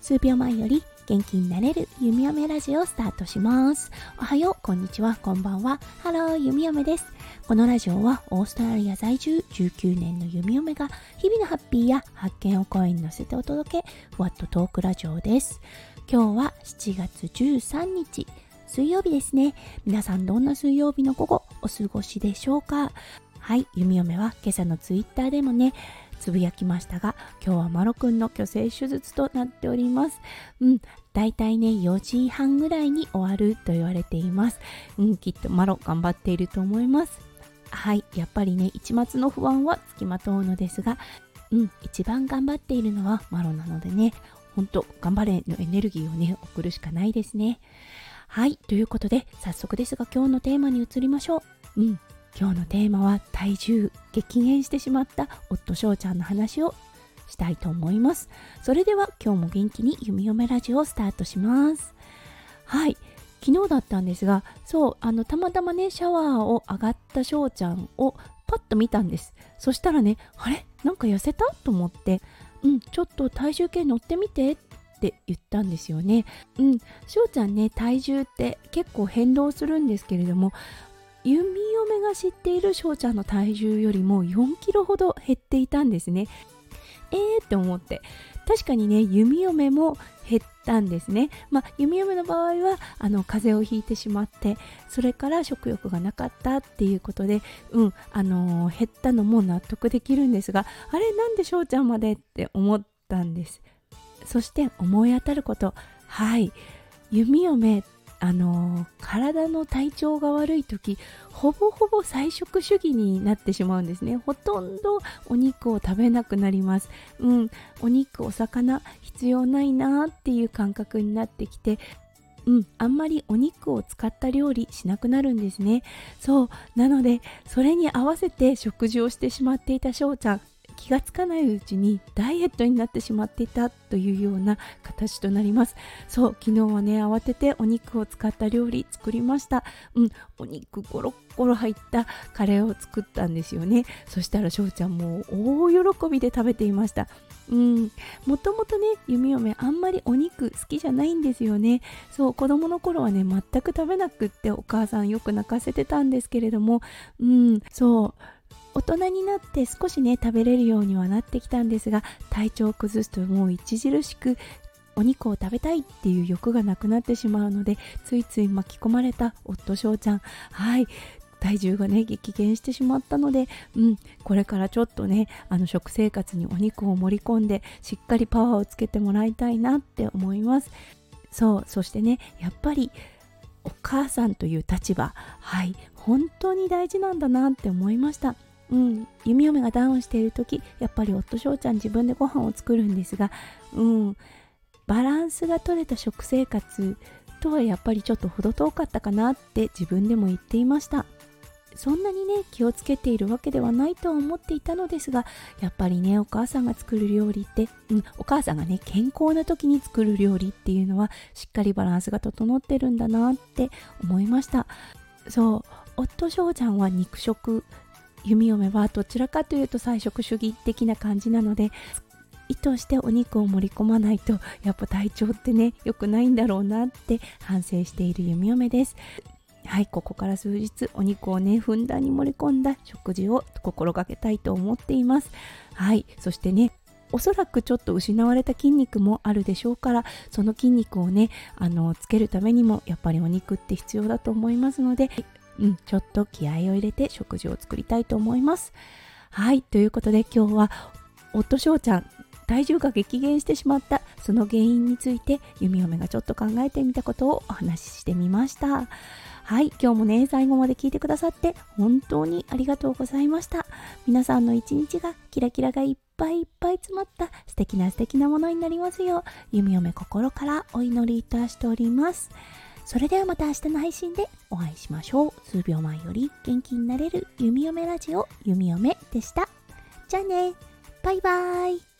数秒前より元気になれる弓嫁ラジオをスタートします。おはよう、こんにちは、こんばんは。ハロー、弓嫁です。このラジオはオーストラリア在住19年の弓嫁が日々のハッピーや発見を声に乗せてお届け、ふわっとトークラジオです。今日は7月13日、水曜日ですね。皆さんどんな水曜日の午後お過ごしでしょうか？はい、弓嫁は今朝のツイッターでもね、つぶやきましたが今日はマロくんの虚勢手術となっております。うんだいたいね4時半ぐらいに終わると言われています。うんきっとマロ頑張っていると思います。はいやっぱりね一末の不安はつきまとうのですがうん一番頑張っているのはマロなのでねほんと頑張れのエネルギーをね送るしかないですね。はいということで早速ですが今日のテーマに移りましょう。うん今日のテーマは体重。激減してしまった夫翔ちゃんの話をしたいと思います。それでは今日も元気に弓嫁ラジオをスタートします。はい。昨日だったんですがそうあのたまたまねシャワーを上がった翔ちゃんをパッと見たんです。そしたらねあれ？なんか痩せた？と思って。うんちょっと体重計乗ってみてって言ったんですよね。うん、翔ちゃんね体重って結構変動するんですけれども弓嫁が知っている翔ちゃんの体重よりも4キロほど減っていたんですね。えーって思って確かにね弓嫁も減ったんですね。まあ、弓嫁の場合はあの風邪をひいてしまってそれから食欲がなかったっていうことで、うんあのー、減ったのも納得できるんですがあれなんで翔ちゃんまでって思ったんです。そして思い当たることはい弓嫁あの体の体調が悪い時ほぼほぼ菜食主義になってしまうんですねほとんどお肉を食べなくなりますうんお肉お魚必要ないなっていう感覚になってきてうん、あんまりお肉を使った料理しなくなるんですね。そう。なので、それに合わせて食事をしてしまっていた翔ちゃん。気がつかないうちにダイエットになってしまっていたというような形となります。そう昨日はね慌ててお肉を使った料理作りました。うんお肉ゴロッゴロ入ったカレーを作ったんですよね。そしたら翔ちゃんも大喜びで食べていました。うんもともとね弓嫁あんまりお肉好きじゃないんですよね。そう子供の頃はね全く食べなくってお母さんよく泣かせてたんですけれども。うんそう。大人になって少しね食べれるようにはなってきたんですが体調を崩すともう著しくお肉を食べたいっていう欲がなくなってしまうのでついつい巻き込まれた夫翔ちゃんはい。体重がね激減してしまったので、うん、これからちょっとねあの食生活にお肉を盛り込んでしっかりパワーをつけてもらいたいなって思います。そうそしてねやっぱりお母さんという立場はい本当に大事なんだなって思いました。うん、弓嫁がダウンしている時やっぱり夫翔ちゃん自分でご飯を作るんですが、うん、バランスが取れた食生活とはやっぱりちょっと程遠かったかなって自分でも言っていました。そんなにね気をつけているわけではないとは思っていたのですがやっぱりねお母さんが作る料理って、うん、お母さんがね健康な時に作る料理っていうのはしっかりバランスが整ってるんだなって思いました。そう。夫翔ちゃんは肉食弓嫁はどちらかというと菜食主義的な感じなので意図してお肉を盛り込まないとやっぱ体調ってね良くないんだろうなって反省している弓嫁です。はいここから数日お肉をねふんだんに盛り込んだ食事を心がけたいと思っています。はいそしてねおそらくちょっと失われた筋肉もあるでしょうからその筋肉をねあのつけるためにもやっぱりお肉って必要だと思いますのでうん、ちょっと気合を入れて食事を作りたいと思います。はい、ということで今日は夫翔ちゃん体重が激減してしまったその原因について弓嫁がちょっと考えてみたことをお話ししてみました。はい、今日もね、最後まで聞いてくださって本当にありがとうございました。皆さんの一日がキラキラがいっぱいいっぱい詰まった素敵な素敵なものになりますよう、弓嫁心からお祈りいたしております。それではまた明日の配信でお会いしましょう。数秒前より元気になれる弓嫁ラジオ弓嫁でした。じゃあね。バイバーイ。